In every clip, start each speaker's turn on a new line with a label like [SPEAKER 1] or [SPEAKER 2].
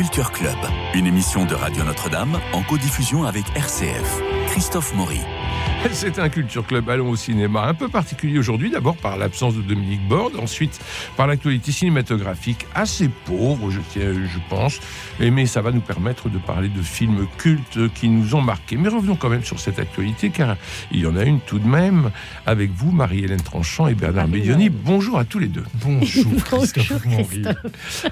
[SPEAKER 1] Culture Club, une émission de Radio Notre-Dame en codiffusion avec RCF. Christophe Maury.
[SPEAKER 2] C'est un Culture Club Allons au cinéma un peu particulier aujourd'hui, d'abord par l'absence de Dominique Borde, ensuite par l'actualité cinématographique assez pauvre, je, pense, mais ça va nous permettre de parler de films cultes qui nous ont marqués. Mais revenons quand même sur cette actualité, car il y en a une tout de même avec vous, Marie-Hélène Tranchant et Bernard Medioni. Bonjour à tous les deux.
[SPEAKER 3] Bonjour, Christophe,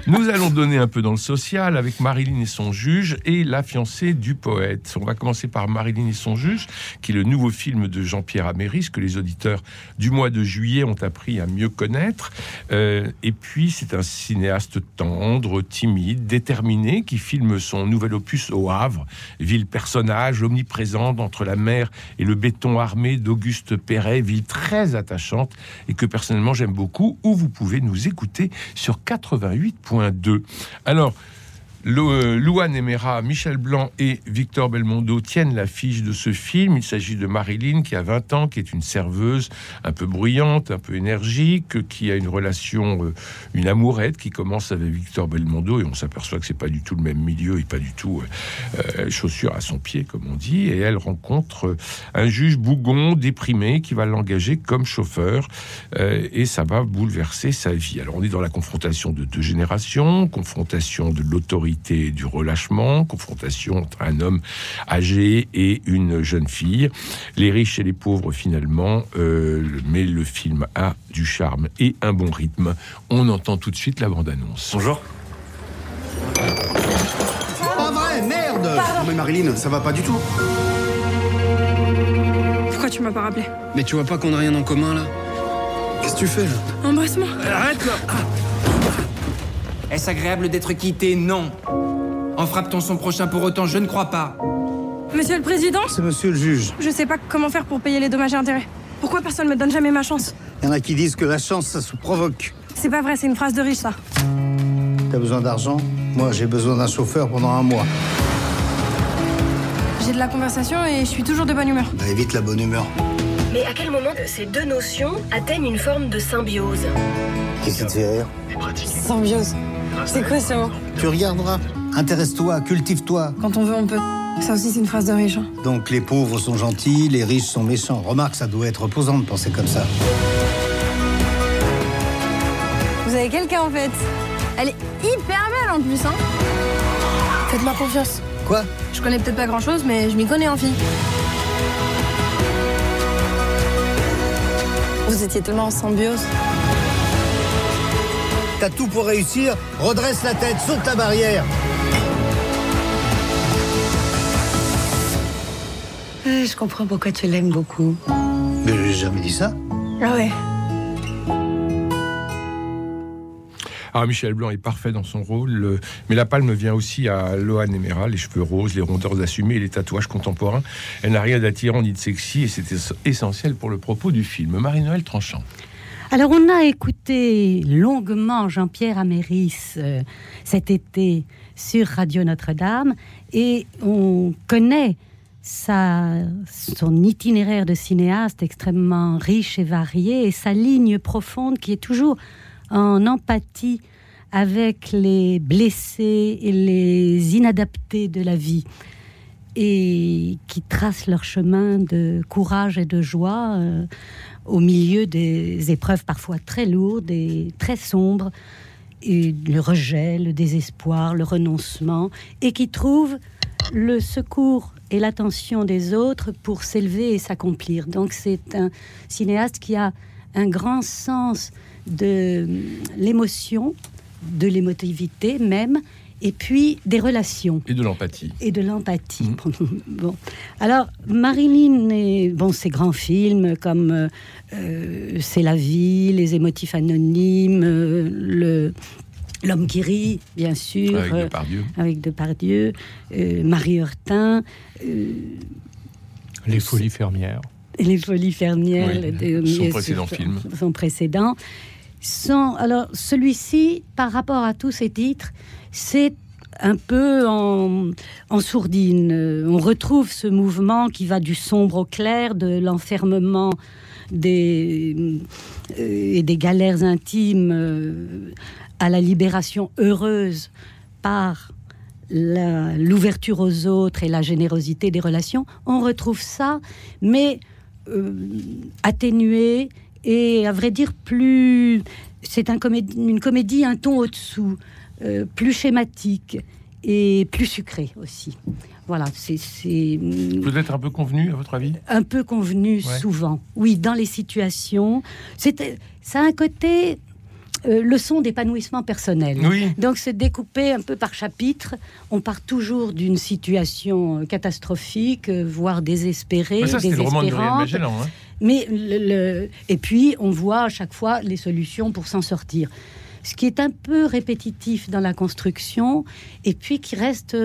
[SPEAKER 2] Nous allons donner un peu dans le social avec Marilyn et son juge et la fiancée du poète. On va commencer par Marilyn et son juge, qui est le nouveau film de Jean-Pierre Améris que les auditeurs du mois de juillet ont appris à mieux connaître. Euh, et puis, c'est un cinéaste tendre, timide, déterminé, qui filme son nouvel opus au Havre, ville personnage omniprésente entre la mer et le béton armé d'Auguste Perret, ville très attachante et que personnellement j'aime beaucoup, où vous pouvez nous écouter sur 88.2. Alors, Louane Emera, Michel Blanc et Victor Belmondo tiennent l'affiche de ce film. Il s'agit de Marilyn qui a 20 ans, qui est une serveuse un peu bruyante, un peu énergique, qui a une relation, euh, une amourette qui commence avec Victor Belmondo et on s'aperçoit que c'est pas du tout le même milieu et pas du tout euh, chaussure à son pied comme on dit. Et elle rencontre un juge bougon, déprimé, qui va l'engager comme chauffeur et ça va bouleverser sa vie. Alors on est dans la confrontation de deux générations, confrontation de l'autorité du relâchement, confrontation entre un homme âgé et une jeune fille, les riches et les pauvres finalement, euh, mais le film a du charme et un bon rythme. On entend tout de suite la bande-annonce.
[SPEAKER 4] Bonjour.
[SPEAKER 5] Pas vrai, merde Non mais Marilyn, ça va pas du tout.
[SPEAKER 6] Pourquoi tu m'as pas rappelé
[SPEAKER 5] Mais tu vois pas qu'on a rien en commun là? Qu'est-ce que tu fais là?
[SPEAKER 6] Embrasse-moi
[SPEAKER 5] Arrête là
[SPEAKER 7] est-ce agréable d'être quitté Non. En frappe-t-on son prochain pour autant Je ne crois pas.
[SPEAKER 6] Monsieur le Président
[SPEAKER 5] C'est monsieur le juge.
[SPEAKER 6] Je sais pas comment faire pour payer les dommages et intérêts. Pourquoi personne me donne jamais ma chance
[SPEAKER 5] Il y en a qui disent que la chance, ça se provoque.
[SPEAKER 6] C'est pas vrai, c'est une phrase de riche, ça.
[SPEAKER 5] T'as besoin d'argent Moi, j'ai besoin d'un chauffeur pendant un mois.
[SPEAKER 6] J'ai de la conversation et je suis toujours de bonne humeur.
[SPEAKER 5] Bah, évite la bonne humeur.
[SPEAKER 8] Mais à quel moment ces deux notions atteignent une forme de symbiose
[SPEAKER 5] Qu'est-ce qui te fait rire
[SPEAKER 6] Symbiose. C'est quoi ça
[SPEAKER 5] Tu regarderas. Intéresse-toi, cultive-toi.
[SPEAKER 6] Quand on veut, on peut. Ça aussi, c'est une phrase de riche. hein.
[SPEAKER 5] Donc les pauvres sont gentils, les riches sont méchants. Remarque, ça doit être reposant de penser comme ça.
[SPEAKER 6] Vous avez quelqu'un en fait? Elle est hyper belle en plus, hein Faites-moi confiance.
[SPEAKER 5] Quoi?
[SPEAKER 6] Je connais peut-être pas grand chose, mais je m'y connais en fille. Vous étiez tellement en symbiose.
[SPEAKER 5] T'as tout pour réussir, redresse la tête, saute la barrière.
[SPEAKER 9] Euh, je comprends pourquoi tu l'aimes beaucoup.
[SPEAKER 5] Mais j'ai jamais dit ça.
[SPEAKER 6] Ah ouais.
[SPEAKER 2] Ah, Michel Blanc est parfait dans son rôle, le- mais la palme vient aussi à Lohan Emera, les cheveux roses, les rondeurs assumées et les tatouages contemporains. Elle n'a rien d'attirant ni de sexy et c'est es- essentiel pour le propos du film. Marie-Noël Tranchant.
[SPEAKER 3] Alors, on a écouté longuement Jean-Pierre Améris euh, cet été sur Radio Notre-Dame et on connaît son itinéraire de cinéaste extrêmement riche et varié et sa ligne profonde qui est toujours en empathie avec les blessés et les inadaptés de la vie et qui tracent leur chemin de courage et de joie euh, au milieu des épreuves parfois très lourdes et très sombres, et le rejet, le désespoir, le renoncement, et qui trouvent le secours et l'attention des autres pour s'élever et s'accomplir. Donc c'est un cinéaste qui a un grand sens de l'émotion, de l'émotivité même, et puis des relations
[SPEAKER 2] Et de l'empathie.
[SPEAKER 3] et de l'empathie. bon, alors Marilyn et bon ces grands films comme euh, euh, C'est la vie, Les émotifs anonymes, euh, le L'homme qui rit, bien sûr,
[SPEAKER 2] Avec
[SPEAKER 3] euh,
[SPEAKER 2] Depardieu.
[SPEAKER 3] avec Depardieu, euh, Marie Hurtin, euh,
[SPEAKER 4] Les folies fermières.
[SPEAKER 3] les folies fermières
[SPEAKER 2] Oui,
[SPEAKER 3] de-
[SPEAKER 2] son précédent film.
[SPEAKER 3] Son précédent. Alors, celui-ci, par rapport à tous ces titres, c'est un peu en, sourdine. Euh, On retrouve ce mouvement qui va du sombre au clair, de l'enfermement des, euh, et des galères intimes euh, à la libération heureuse par l'ouverture aux autres et la générosité des relations. On retrouve ça, mais atténué et à vrai dire plus. C'est un comédie- une comédie un ton au-dessous, euh, plus schématique et plus sucré aussi. Voilà, c'est- c'est
[SPEAKER 2] Vous êtes un peu convenu, à votre avis?
[SPEAKER 3] un peu convenu
[SPEAKER 2] Ouais.
[SPEAKER 3] souvent. Oui, dans les situations. C'était, ça a un côté euh, leçon d'épanouissement personnel.
[SPEAKER 2] Oui.
[SPEAKER 3] Donc c'est découpé un peu par chapitre. On part toujours d'une situation euh, catastrophique, euh, voire désespérée,
[SPEAKER 2] Mais ça, c'était le roman de
[SPEAKER 3] désespérante.
[SPEAKER 2] Magellan. hein.
[SPEAKER 3] Mais le, le- et puis on voit à chaque fois les solutions pour s'en sortir. Ce qui est un peu répétitif dans la construction et puis qui reste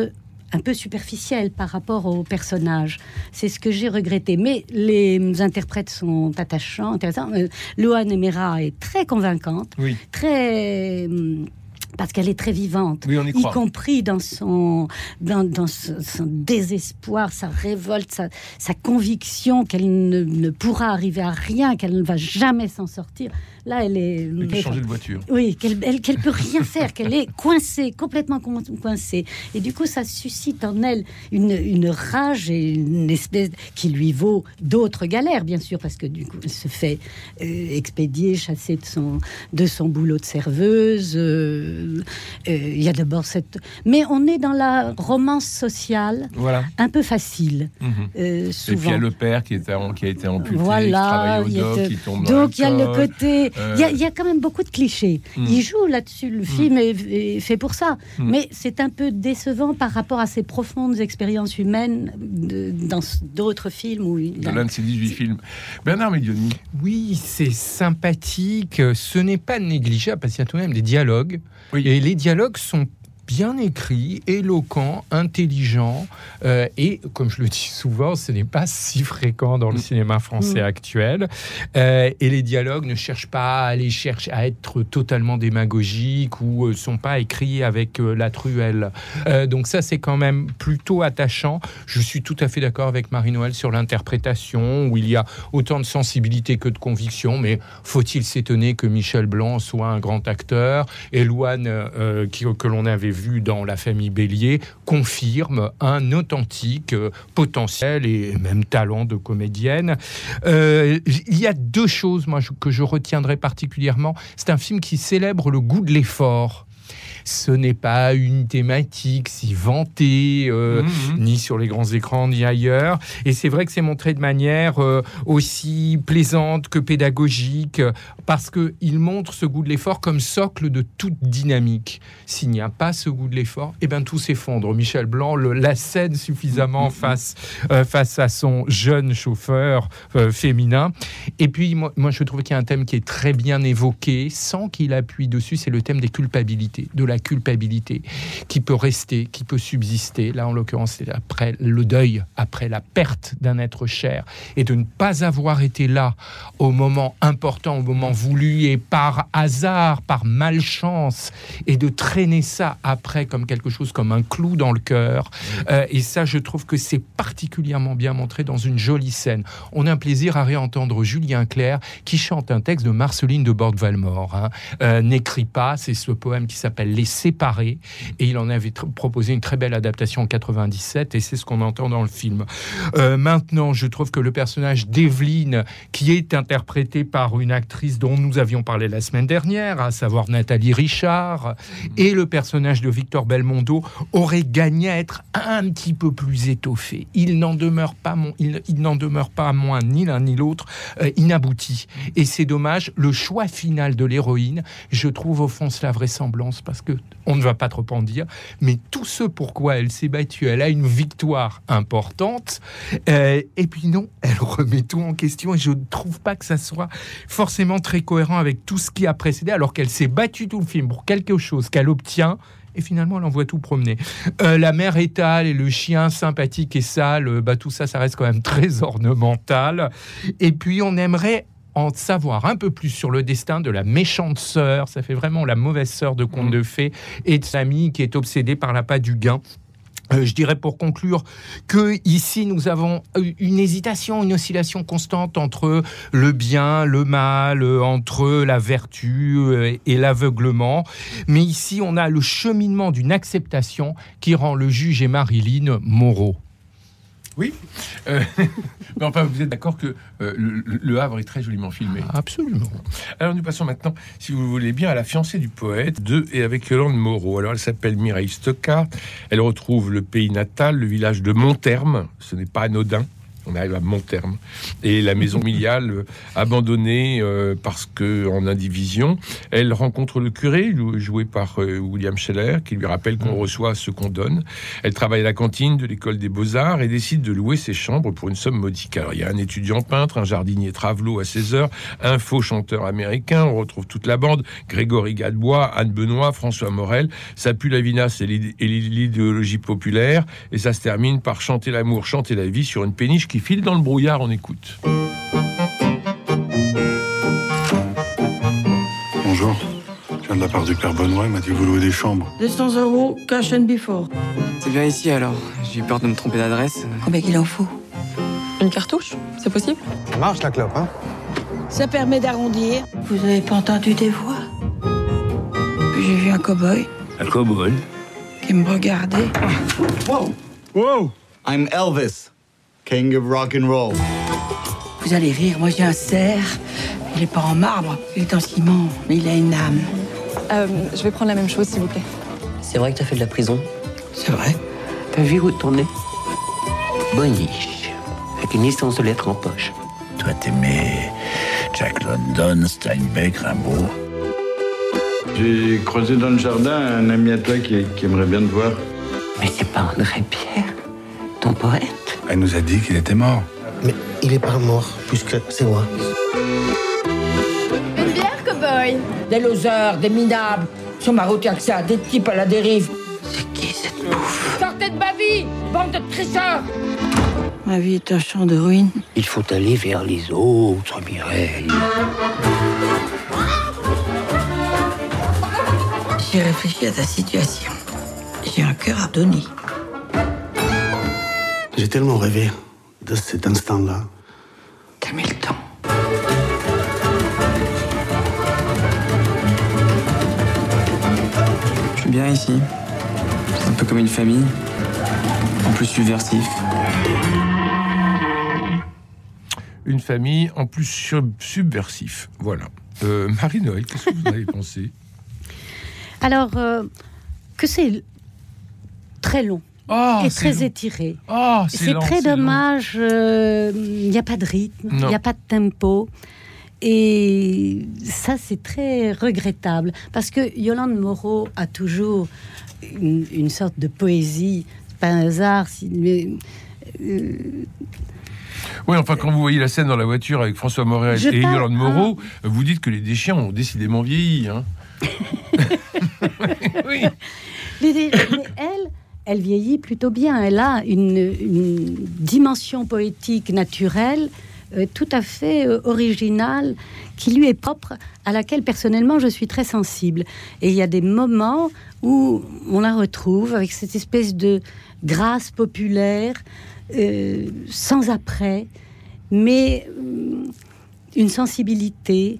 [SPEAKER 3] un peu superficiel par rapport aux personnages. C'est ce que j'ai regretté. Mais les interprètes sont attachants, intéressants. Euh, Loane Emera est très convaincante,
[SPEAKER 2] Oui.
[SPEAKER 3] très hum, parce qu'elle est très vivante
[SPEAKER 2] Oui, on y
[SPEAKER 3] compris dans son, dans, son désespoir, sa révolte, sa, sa conviction qu'elle ne, ne pourra arriver à rien, qu'elle ne va jamais s'en sortir. Là, elle est.
[SPEAKER 2] Et puis changer de voiture.
[SPEAKER 3] Oui, qu'elle elle- qu'elle peut rien faire, qu'elle est coincée, complètement coin- coincée. Et du coup, ça suscite en elle une, une rage et une espèce qui lui vaut d'autres galères, bien sûr, parce que du coup, elle se fait euh, expédier, chasser de son, de son boulot de serveuse. euh, euh, Il y a d'abord cette. Mais on est dans la romance sociale
[SPEAKER 2] Voilà.
[SPEAKER 3] un peu facile,
[SPEAKER 2] Mhm.
[SPEAKER 3] euh,
[SPEAKER 2] Et puis il
[SPEAKER 3] souvent.
[SPEAKER 2] y a le père qui, est en- qui a été amputé,
[SPEAKER 3] Voilà,
[SPEAKER 2] qui travaille au
[SPEAKER 3] de-
[SPEAKER 2] qui tombe dans
[SPEAKER 3] donc il y a le côté, il y, a-
[SPEAKER 2] Euh,
[SPEAKER 3] il y a quand même beaucoup de clichés.
[SPEAKER 2] Mm.
[SPEAKER 3] Il joue là-dessus, le film est, est fait pour ça,
[SPEAKER 2] Mm.
[SPEAKER 3] mais c'est un peu décevant par rapport à ses profondes expériences humaines de- dans d'autres films où il
[SPEAKER 2] de
[SPEAKER 3] a-
[SPEAKER 2] l'un de ces 18 films. Bernard Medioni.
[SPEAKER 4] Oui, c'est sympathique. Ce n'est pas négligeable parce qu'il y a tout de même des dialogues.
[SPEAKER 2] Oui.
[SPEAKER 4] Et les dialogues sont bien écrits, éloquents, intelligents. euh, et comme je le dis souvent, ce n'est pas si fréquent dans le
[SPEAKER 2] Mm.
[SPEAKER 4] cinéma français
[SPEAKER 3] Mm.
[SPEAKER 4] actuel. Euh, et les dialogues ne cherchent pas à aller chercher à être totalement démagogiques ou euh, sont pas écrits avec euh, la truelle. Donc ça, c'est quand même plutôt attachant. Je suis tout à fait d'accord avec Marie-Noël sur l'interprétation, où il y a autant de sensibilité que de conviction, mais faut-il s'étonner que Michel Blanc soit un grand acteur Et qui- que l'on avait vu dans La famille Bélier, confirme un authentique euh, potentiel et même talent de comédienne. Euh, il y a deux choses, moi, que je retiendrai particulièrement. C'est un film qui célèbre le goût de l'effort. Ce n'est pas une thématique si vantée, euh,
[SPEAKER 2] Mhm.
[SPEAKER 4] ni sur les grands écrans, ni ailleurs. Et c'est vrai que c'est montré de manière euh, aussi plaisante que pédagogique, parce qu'il montre ce goût de l'effort comme socle de toute dynamique. S'il n'y a pas ce goût de l'effort, eh ben tout s'effondre. Michel Blanc le, la scène suffisamment face, euh, face à son jeune chauffeur féminin. Et puis, moi, moi, je trouve qu'il y a un thème qui est très bien évoqué, sans qu'il appuie dessus, c'est le thème des culpabilités, de la culpabilité, qui peut rester, qui peut subsister. Là, en l'occurrence, c'est après le deuil, après la perte d'un être cher, et de ne pas avoir été là au moment important, au moment voulu, et par hasard, par malchance, et de traîner ça après comme quelque chose comme un clou dans le cœur. Euh, et ça, je trouve que c'est particulièrement bien montré dans une jolie scène. On a un plaisir à réentendre Julien Clerc qui chante un texte de Marceline de Borde-Valmore. hein. Euh, N'écrit pas, c'est ce poème qui s'appelle Les Séparés, et il en avait proposé une très belle adaptation en 97, et c'est ce qu'on entend dans le film. Euh, maintenant, je trouve que le personnage d'Evelyne, qui est interprété par une actrice dont nous avions parlé la semaine dernière, à savoir Nathalie Richard, et le personnage de Victor Belmondo, aurait gagné à être un petit peu plus étoffé. Il n'en demeure pas, mon, il, il n'en demeure pas moins ni l'un ni l'autre euh, inabouti. Et c'est dommage. Le choix final de l'héroïne, je trouve au fond la vraisemblance parce que on ne va pas trop en dire, mais tout ce pourquoi elle s'est battue, elle a une victoire importante. Euh, et puis non, elle remet tout en question et je ne trouve pas que ça soit forcément très cohérent avec tout ce qui a précédé, alors qu'elle s'est battue tout le film pour quelque chose qu'elle obtient. Et finalement, elle envoie tout promener. Euh, la mère étale et le chien sympathique et sale, euh, bah, tout ça, ça reste quand même très ornemental. Et puis, on aimerait en savoir un peu plus sur le destin de la méchante sœur. Ça fait vraiment la mauvaise sœur de conte de fées et de sa amie qui est obsédée par l'appât du gain Euh, je dirais pour conclure que ici nous avons une hésitation, une oscillation constante entre le bien, le mal, euh, entre la vertu euh, et l'aveuglement. Mais ici on a le cheminement d'une acceptation qui rend le juge et Marilyn moraux.
[SPEAKER 2] Oui. Euh, mais enfin, vous êtes d'accord que euh, le, le Havre est très joliment filmé.
[SPEAKER 4] Absolument.
[SPEAKER 2] Alors nous passons maintenant, si vous voulez bien, à la fiancée du poète de et avec Yolande Moreau. Alors elle s'appelle Mireille Stockard. Elle retrouve le pays natal, le village de Montherme. Ce n'est pas anodin on arrive à mon terme. Et la maison familiale euh, abandonnée euh, parce que en indivision, elle rencontre le curé, joué par euh, William Scheller, qui lui rappelle qu'on mm. reçoit ce qu'on donne. Elle travaille à la cantine de l'école des beaux-arts et décide de louer ses chambres pour une somme modique. Alors il y a un étudiant peintre, un jardinier travelot à 16 heures, un faux chanteur américain, on retrouve toute la bande, Grégory Gadebois, Anne Benoît, François Morel, ça pue la vinasse et l'idéologie populaire, et ça se termine par chanter l'amour, chanter la vie sur une péniche qui file dans le brouillard, on écoute.
[SPEAKER 10] Bonjour. Je viens de la part du père Benoît, il m'a dit que vous louez des chambres.
[SPEAKER 9] 200 euros, cash and before.
[SPEAKER 11] C'est bien ici alors. J'ai eu peur de me tromper d'adresse.
[SPEAKER 9] Combien qu'il en faut
[SPEAKER 6] Une cartouche C'est possible?
[SPEAKER 12] Ça marche la clope, hein?
[SPEAKER 9] Ça permet d'arrondir. Vous avez pas entendu des voix? J'ai vu un cow-boy.
[SPEAKER 13] Un cow-boy
[SPEAKER 9] Qui me regardait.
[SPEAKER 12] Wow Wow I'm Elvis. King of rock and roll.
[SPEAKER 9] Vous allez rire, moi j'ai un cerf. Il est pas en marbre, il est en ciment, mais il a une âme.
[SPEAKER 6] Euh, je vais prendre la même chose, s'il vous plaît.
[SPEAKER 14] C'est vrai que t'as fait de la prison
[SPEAKER 9] C'est vrai.
[SPEAKER 14] T'as vu où tourner Boniche, avec une licence de lettres en poche.
[SPEAKER 13] Toi, t'aimais Jack London, Steinbeck, Rimbaud.
[SPEAKER 15] J'ai croisé dans le jardin un ami à toi qui, qui aimerait bien te voir.
[SPEAKER 14] Mais c'est pas André Pierre, ton poète
[SPEAKER 10] elle nous a dit qu'il était mort.
[SPEAKER 16] Mais il est pas mort, puisque c'est moi.
[SPEAKER 6] Une bière, cowboy
[SPEAKER 9] Des losers, des minables, sont maroutiers que ça, des types à la dérive.
[SPEAKER 14] C'est qui cette bouffe
[SPEAKER 9] Sortez de ma vie, bande de tricheurs Ma vie est un champ de ruines.
[SPEAKER 14] Il faut aller vers les autres, Mireille.
[SPEAKER 9] J'ai réfléchi à ta situation. J'ai un cœur à donner.
[SPEAKER 16] J'ai tellement rêvé de cet instant-là.
[SPEAKER 9] T'as mis le temps.
[SPEAKER 11] Je suis bien ici. C'est un peu comme une famille. En plus subversif.
[SPEAKER 2] Une famille en plus subversif. Voilà. Euh, Marie-Noël, qu'est-ce que vous avez pensé?
[SPEAKER 3] Alors, euh, que c'est très long.
[SPEAKER 2] Oh,
[SPEAKER 3] est très étiré.
[SPEAKER 2] Oh,
[SPEAKER 3] c'est très dommage. Il euh, n'y a pas de rythme, il n'y a pas de tempo. Et ça, c'est très regrettable. Parce que Yolande Moreau a toujours une, sorte de poésie. pas un hasard. Euh,
[SPEAKER 2] oui, enfin, quand vous voyez la scène dans la voiture avec François Morel et Yolande Moreau, vous dites que les déchets ont décidément vieilli. Hein.
[SPEAKER 3] oui. mais elle, elle vieillit plutôt bien. Elle a une, dimension poétique naturelle euh, tout à fait euh, originale qui lui est propre, à laquelle personnellement je suis très sensible. Et il y a des moments où on la retrouve avec cette espèce de grâce populaire, euh, sans après, mais une sensibilité,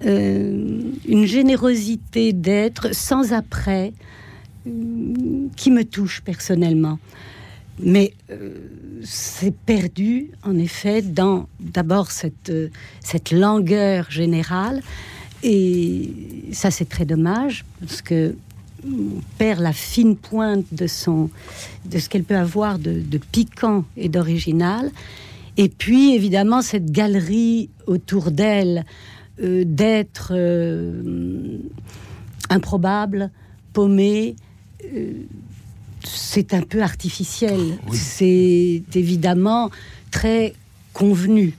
[SPEAKER 3] une générosité d'être sans après qui me touche personnellement. Mais euh, c'est perdu, en effet, dans d'abord cette, euh, cette langueur générale. Et ça, c'est très dommage, parce que on perd la fine pointe de, son, de ce qu'elle peut avoir de, piquant et d'original. Et puis, évidemment, cette galerie autour d'elle euh, d'être improbable, paumé, euh, c'est un peu artificiel. C'est évidemment très convenu.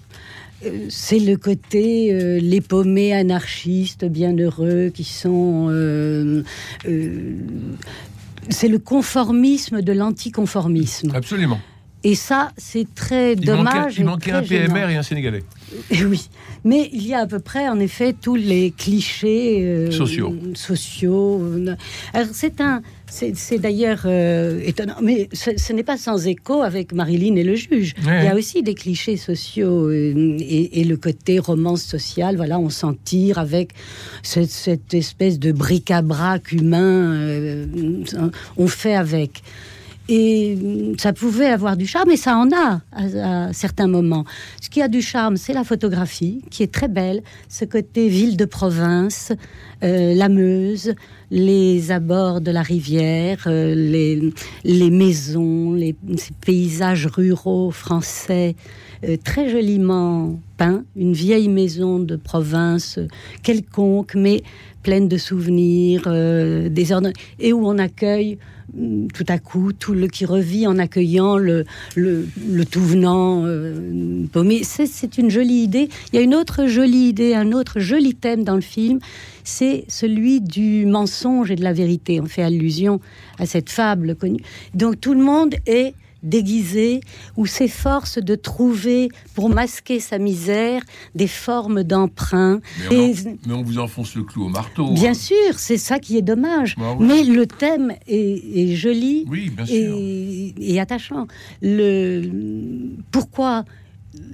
[SPEAKER 3] Euh, c'est le côté euh, les paumés anarchistes bienheureux qui sont. c'est le conformisme de l'anticonformisme.
[SPEAKER 2] Absolument.
[SPEAKER 3] Et ça, c'est très
[SPEAKER 2] Il
[SPEAKER 3] dommage.
[SPEAKER 2] manquait, il manquait un
[SPEAKER 3] très gênant.
[SPEAKER 2] PMR et un Sénégalais.
[SPEAKER 3] Oui, mais il y a à peu près, en effet, tous les clichés euh,
[SPEAKER 2] Sociaux.
[SPEAKER 3] sociaux. euh, Alors c'est un, c'est d'ailleurs euh, étonnant, mais ce, ce n'est pas sans écho avec Marilyn et le juge.
[SPEAKER 2] Ouais.
[SPEAKER 3] Il y a aussi des clichés sociaux euh, et, et le côté romance sociale. Voilà, on s'en tire avec cette, cette espèce de bric-à-brac humain. on fait avec. Et mm, ça pouvait avoir du charme, et ça en a à, certains moments. Ce qui a du charme, c'est la photographie, qui est très belle, ce côté ville de province, euh, la Meuse, les abords de la rivière, euh, les, maisons, les paysages ruraux français, euh, très joliment peints, une vieille maison de province quelconque, mais pleine de souvenirs, des ordres, et où on accueille tout à coup tout le qui revit en accueillant le, le, tout venant euh, paumé. C'est, c'est une jolie idée. Il y a une autre jolie idée, un autre joli thème dans le film, c'est celui du mensonge et de la vérité. On fait allusion à cette fable connue. Donc tout le monde est déguisé ou s'efforce de trouver pour masquer sa misère des formes d'emprunt.
[SPEAKER 2] Mais on,
[SPEAKER 3] Et-
[SPEAKER 2] en- mais on vous enfonce le clou au marteau.
[SPEAKER 3] Bien
[SPEAKER 2] hein.
[SPEAKER 3] sûr, c'est ça qui est dommage.
[SPEAKER 2] Bah oui.
[SPEAKER 3] Mais le thème est, est joli
[SPEAKER 2] Oui, bien sûr.
[SPEAKER 3] et, et attachant. Le, pourquoi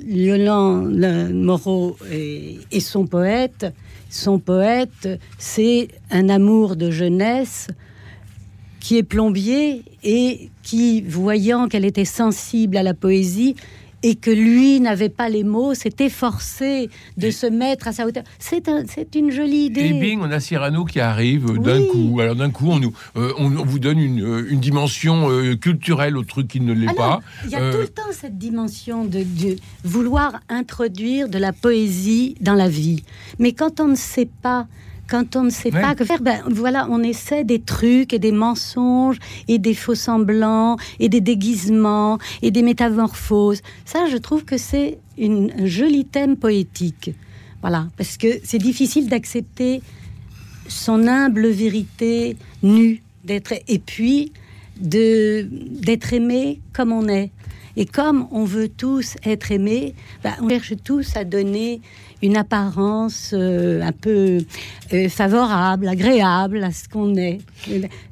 [SPEAKER 3] Yolande le- Moreau est son poète Son poète, c'est un amour de jeunesse qui est plombier et qui, voyant qu'elle était sensible à la poésie, et que lui n'avait pas les mots, s'est efforcé de se mettre à sa hauteur. C'est un- c'est une jolie idée.
[SPEAKER 2] Et bing, on a Cyrano qui arrive euh, d'un coup. Alors d'un coup, on, nous, euh, on, on vous donne une, euh, une dimension euh, culturelle au truc qui ne l'est
[SPEAKER 3] Alors,
[SPEAKER 2] pas.
[SPEAKER 3] Il y a
[SPEAKER 2] Euh,
[SPEAKER 3] tout le temps cette dimension de, de vouloir introduire de la poésie dans la vie. Mais quand on ne sait pas, quand on ne sait
[SPEAKER 2] Ouais.
[SPEAKER 3] pas que faire, ben voilà, on essaie des trucs et des mensonges et des faux semblants et des déguisements et des métamorphoses. Ça, je trouve que c'est un joli thème poétique. Voilà, parce que c'est difficile d'accepter son humble vérité nue, d'être et puis de d'être aimé comme on est. Et comme on veut tous être aimés, ben, on cherche tous à donner une apparence euh, un peu euh, favorable, agréable à ce qu'on est.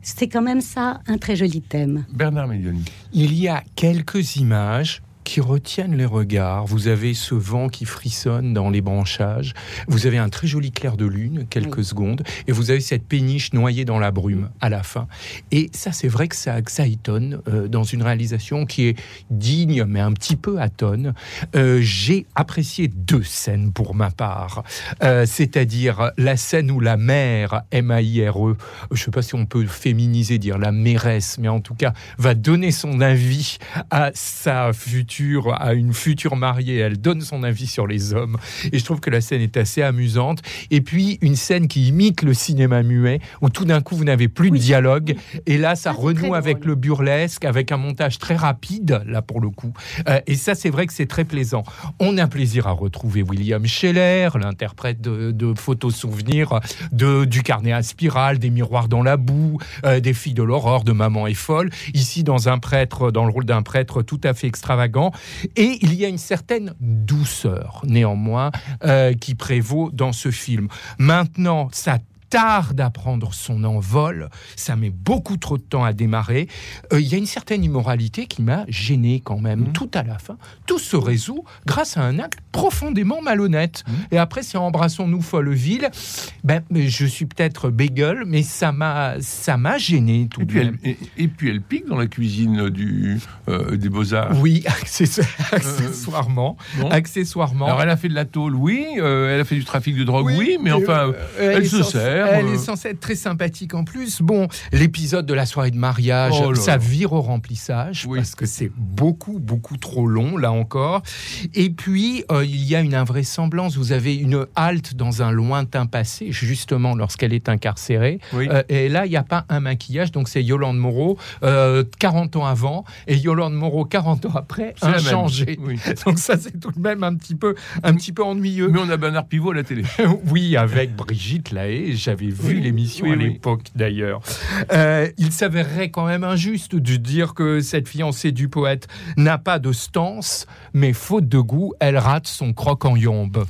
[SPEAKER 3] C'est quand même ça un très joli thème.
[SPEAKER 2] Bernard Médioni.
[SPEAKER 4] Il y a quelques images qui retiennent les regards. Vous avez ce vent qui frissonne dans les branchages. Vous avez un très joli clair de lune, quelques secondes, et vous avez cette péniche noyée dans la brume à la fin. Et ça, c'est vrai que ça, que ça étonne euh, dans une réalisation qui est digne, mais un petit peu atone. Euh, J'ai apprécié deux scènes pour ma part, Euh, c'est-à-dire la scène où la mère, M-A-I-R-E, je ne sais pas si on peut féminiser, dire la mairesse, mais en tout cas, va donner son avis à sa future, à une future mariée. Elle donne son avis sur les hommes. Et je trouve que la scène est assez amusante. Et puis, une scène qui imite le cinéma muet, où tout d'un coup, vous n'avez plus de dialogue. Et là, ça renoue avec le burlesque, avec un montage très rapide, là, pour le coup. Euh, et ça, c'est vrai que c'est très plaisant. On a plaisir à retrouver William Scheller, l'interprète de, de photos souvenirs de, du carnet à spirale, des miroirs dans la boue, euh, des filles de l'aurore, de Maman est folle. Ici, dans un prêtre, dans le rôle d'un prêtre tout à fait extravagant. Et il y a une certaine douceur, néanmoins, euh, qui prévaut dans ce film. Maintenant, ça tarde à prendre son envol, ça met beaucoup trop de temps à démarrer. Euh, Il y a une certaine immoralité qui m'a gêné quand même. Tout à la fin, tout se résout grâce à un acte profondément malhonnête. Et après, c'est embrassons-nous Folleville. Ben, je suis peut-être bégueule, mais ça m'a, ça m'a gêné tout
[SPEAKER 2] Et
[SPEAKER 4] de
[SPEAKER 2] puis,
[SPEAKER 4] même.
[SPEAKER 2] elle, et, et puis elle pique dans la cuisine du, euh, des Beaux-Arts.
[SPEAKER 4] Oui, accessoire- accessoirement.
[SPEAKER 2] Bon.
[SPEAKER 4] accessoirement.
[SPEAKER 2] Alors elle a fait de la tôle, oui. euh, elle a fait du trafic de drogue, oui. mais enfin,
[SPEAKER 4] Euh,
[SPEAKER 2] elle, se
[SPEAKER 4] censée- Elle est censée être très sympathique en plus. Bon, l'épisode de la soirée de mariage,
[SPEAKER 2] Oh là
[SPEAKER 4] ça
[SPEAKER 2] là.
[SPEAKER 4] vire au remplissage parce que c'est beaucoup, beaucoup trop long, là encore. Et puis, euh, il y a une invraisemblance. Vous avez une halte dans un lointain passé, justement lorsqu'elle est incarcérée. Euh, et là, il n'y a pas un maquillage. Donc, c'est Yolande Moreau, euh, 40 ans avant, et Yolande Moreau, 40 ans après, inchangée.
[SPEAKER 2] Oui.
[SPEAKER 4] Donc, ça, c'est tout de même un petit peu, un petit peu ennuyeux.
[SPEAKER 2] Mais on a Bernard Pivot à la télé.
[SPEAKER 4] oui, avec Brigitte Lahaye, j'avais vu
[SPEAKER 2] Oui,
[SPEAKER 4] l'émission
[SPEAKER 2] oui,
[SPEAKER 4] à
[SPEAKER 2] oui.
[SPEAKER 4] l'époque d'ailleurs. Euh, il s'avérerait quand même injuste de dire que cette fiancée du poète n'a pas de stance, mais faute de goût, elle rate son croc en yombe.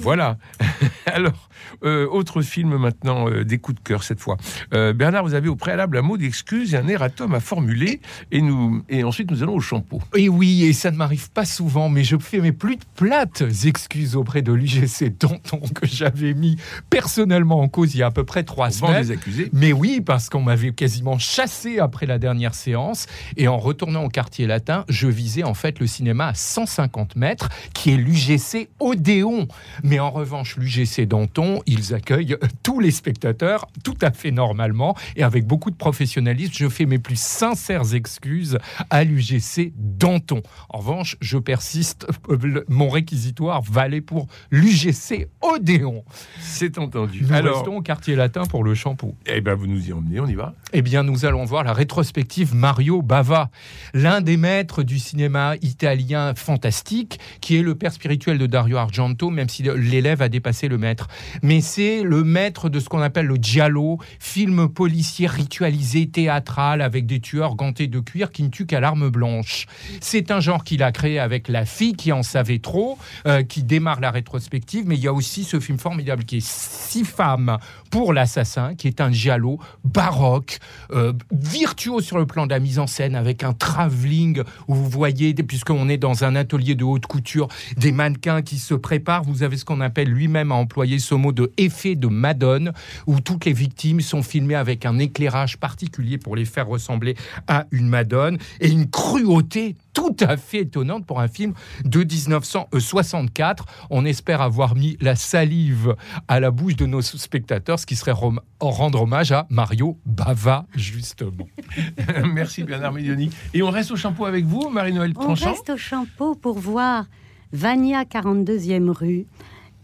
[SPEAKER 2] Voilà. Alors, euh, autre film maintenant, euh, des coups de cœur cette fois. Euh, Bernard, vous avez au préalable un mot d'excuse et un erratum à formuler, et, nous, et ensuite nous allons au shampoo.
[SPEAKER 4] Et oui, et ça ne m'arrive pas souvent, mais je fais mes plus plates excuses auprès de l'UGC Danton que j'avais mis personnellement en cause il y a à peu près trois
[SPEAKER 2] On
[SPEAKER 4] semaines.
[SPEAKER 2] les accuser.
[SPEAKER 4] Mais oui, parce qu'on m'avait quasiment chassé après la dernière séance. Et en retournant au quartier latin, je visais en fait le cinéma à 150 mètres, qui est l'UGC Odéon. Mais en revanche, l'UGC Danton, ils accueillent tous les spectateurs tout à fait normalement et avec beaucoup de professionnalisme. Je fais mes plus sincères excuses à l'UGC Danton. En revanche, je persiste, mon réquisitoire valait pour l'UGC Odéon.
[SPEAKER 2] C'est entendu.
[SPEAKER 4] Nous
[SPEAKER 2] Alors,
[SPEAKER 4] restons au quartier latin pour le shampoo.
[SPEAKER 2] eh ben, vous nous y emmenez, on y va.
[SPEAKER 4] Eh bien, nous allons voir la rétrospective Mario Bava, l'un des maîtres du cinéma italien fantastique, qui est le père spirituel de Dario Argento, même si l'élève a dépassé le maître. Mais c'est le maître de ce qu'on appelle le giallo, film policier ritualisé, théâtral, avec des tueurs gantés de cuir qui ne tuent qu'à l'arme blanche. C'est un genre qu'il a créé avec La fille qui en savait trop, euh, qui démarre la rétrospective, mais il y a aussi ce film formidable qui est Six femmes pour l'assassin, qui est un giallo baroque, euh, virtuose sur le plan de la mise en scène, avec un travelling où vous voyez, puisqu'on est dans un atelier de haute couture, des mannequins qui se préparent. Vous avez ce qu'on appelle lui-même à employer ce mot de effet de Madone, où toutes les victimes sont filmées avec un éclairage particulier pour les faire ressembler à une Madone, et une cruauté tout à fait étonnante pour un film de 1964. On espère avoir mis la salive à la bouche de nos spectateurs, ce qui serait rom- rendre hommage à Mario Bava, justement.
[SPEAKER 2] Merci Bernard Medioni. Et on reste au shampoo avec vous, Marie-Noël
[SPEAKER 3] On
[SPEAKER 2] Tranchant
[SPEAKER 3] reste au shampoo pour voir Vania 42e rue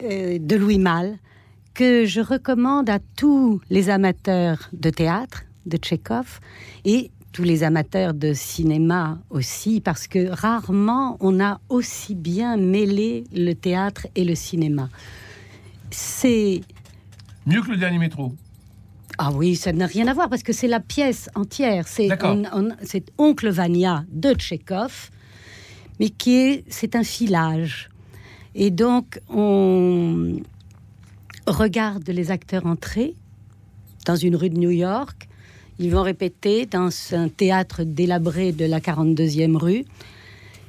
[SPEAKER 3] euh, de Louis Malle, que je recommande à tous les amateurs de théâtre, de Tchekhov, et tous les amateurs de cinéma aussi, parce que rarement on a aussi bien mêlé le théâtre et le cinéma. C'est
[SPEAKER 2] Mieux que le dernier métro.
[SPEAKER 3] ah oui, ça n'a rien à voir parce que c'est la pièce entière. C'est Oncle Vania de Tchekhov, mais qui est c'est un filage. Et donc on regarde les acteurs entrer dans une rue de New York. Ils vont répéter dans un théâtre délabré de la 42e rue.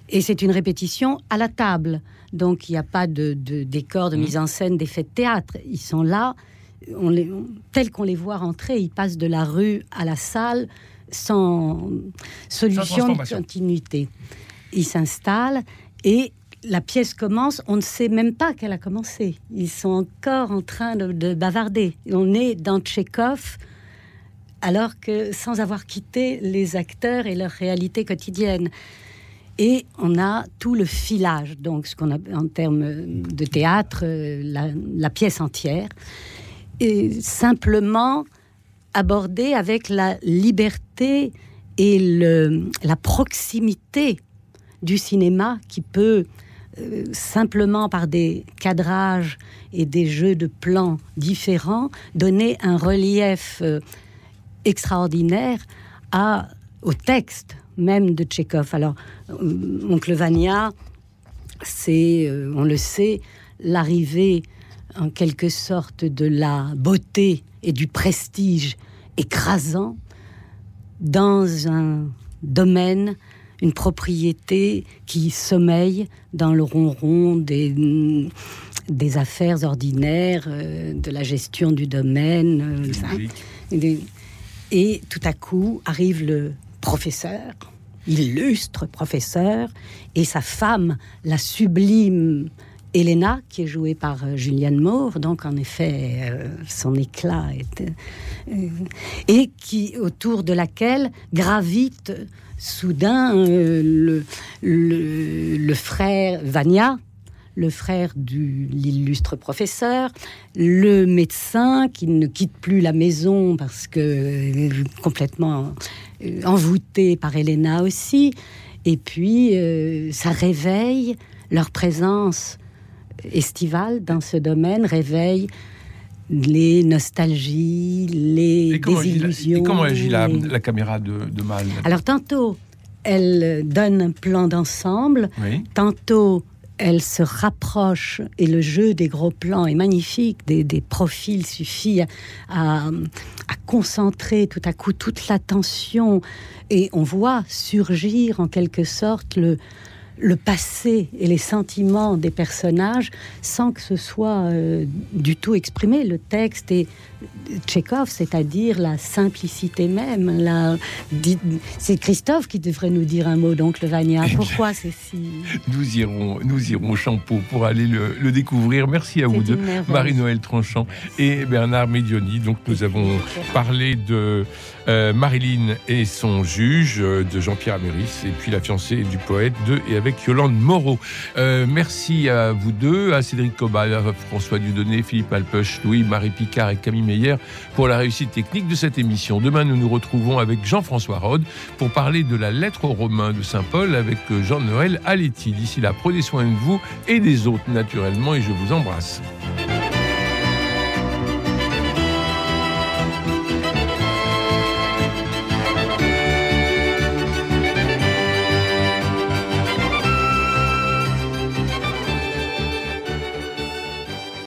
[SPEAKER 3] Et c'est une répétition à la table. Donc il n'y a pas de, de décor, de mise en scène, d'effets de théâtre. Ils sont là, on les, on- tels qu'on les voit rentrer. Ils passent de la rue à la salle sans solution de continuité. Ils s'installent et la pièce commence. On ne sait même pas qu'elle a commencé. Ils sont encore en train de, de bavarder. On est dans Tchekhov alors que sans avoir quitté les acteurs et leur réalité quotidienne. Et on a tout le filage, donc ce qu'on a en termes de théâtre, euh, la, pièce entière, et simplement abordée avec la liberté et la proximité du cinéma qui peut euh, simplement par des cadrages et des jeux de plans différents donner un relief euh, extraordinaire au texte même de Tchekhov. Alors, euh, Oncle Vania, c'est, on le sait, l'arrivée en quelque sorte de la beauté et du prestige écrasant dans un domaine, une propriété qui sommeille dans le ronron des, des affaires ordinaires, euh, de la gestion du domaine. euh, ça. Et tout à coup arrive le professeur, illustre professeur, et sa femme, la sublime Elena, qui est jouée par euh, Julianne Moore, donc en effet, euh, son éclat est, euh, et qui autour de laquelle gravite soudain euh, le, frère Vania, le frère de l'illustre professeur, le médecin qui ne quitte plus la maison parce que euh, complètement euh, envoûté par Elena aussi, et puis ça réveille leur présence estivale dans ce domaine, réveille les nostalgies, les
[SPEAKER 2] Et comment, agit et comment agit la,
[SPEAKER 3] les-
[SPEAKER 2] la caméra de, de Mal?
[SPEAKER 3] Alors tantôt, elle donne un plan d'ensemble,
[SPEAKER 2] Oui.
[SPEAKER 3] tantôt elle se rapproche et le jeu des gros plans est magnifique, des, des profils suffit à, à- à concentrer tout à coup toute l'attention. Et on voit surgir en quelque sorte le, le passé et les sentiments des personnages sans que ce soit euh, du tout exprimé. Le texte est Tchekhov, c'est-à-dire la simplicité même. La... C'est Christophe qui devrait nous dire un mot d'Oncle Vania. Pourquoi c'est si...
[SPEAKER 2] Nous irons, nous irons au Champeau pour aller le, le découvrir. Merci à vous deux. Marie-Noël Tranchant et Bernard Médioni. Donc nous avons parlé de euh, Marilyn et son juge, euh, de Jean-Pierre Améris, et puis la fiancée du poète de et avec Yolande Moreau. Euh, merci à vous deux, à Cédric Cobal, à François Dudonné, Philippe Alpech, Louis, Marie Picard et Camille Meyer pour la réussite technique de cette émission. Demain, nous nous retrouvons avec Jean-François Rode pour parler de la lettre aux Romains de Saint-Paul avec Jean-Noël Aletti. D'ici là, prenez soin de vous et des autres naturellement et je vous embrasse.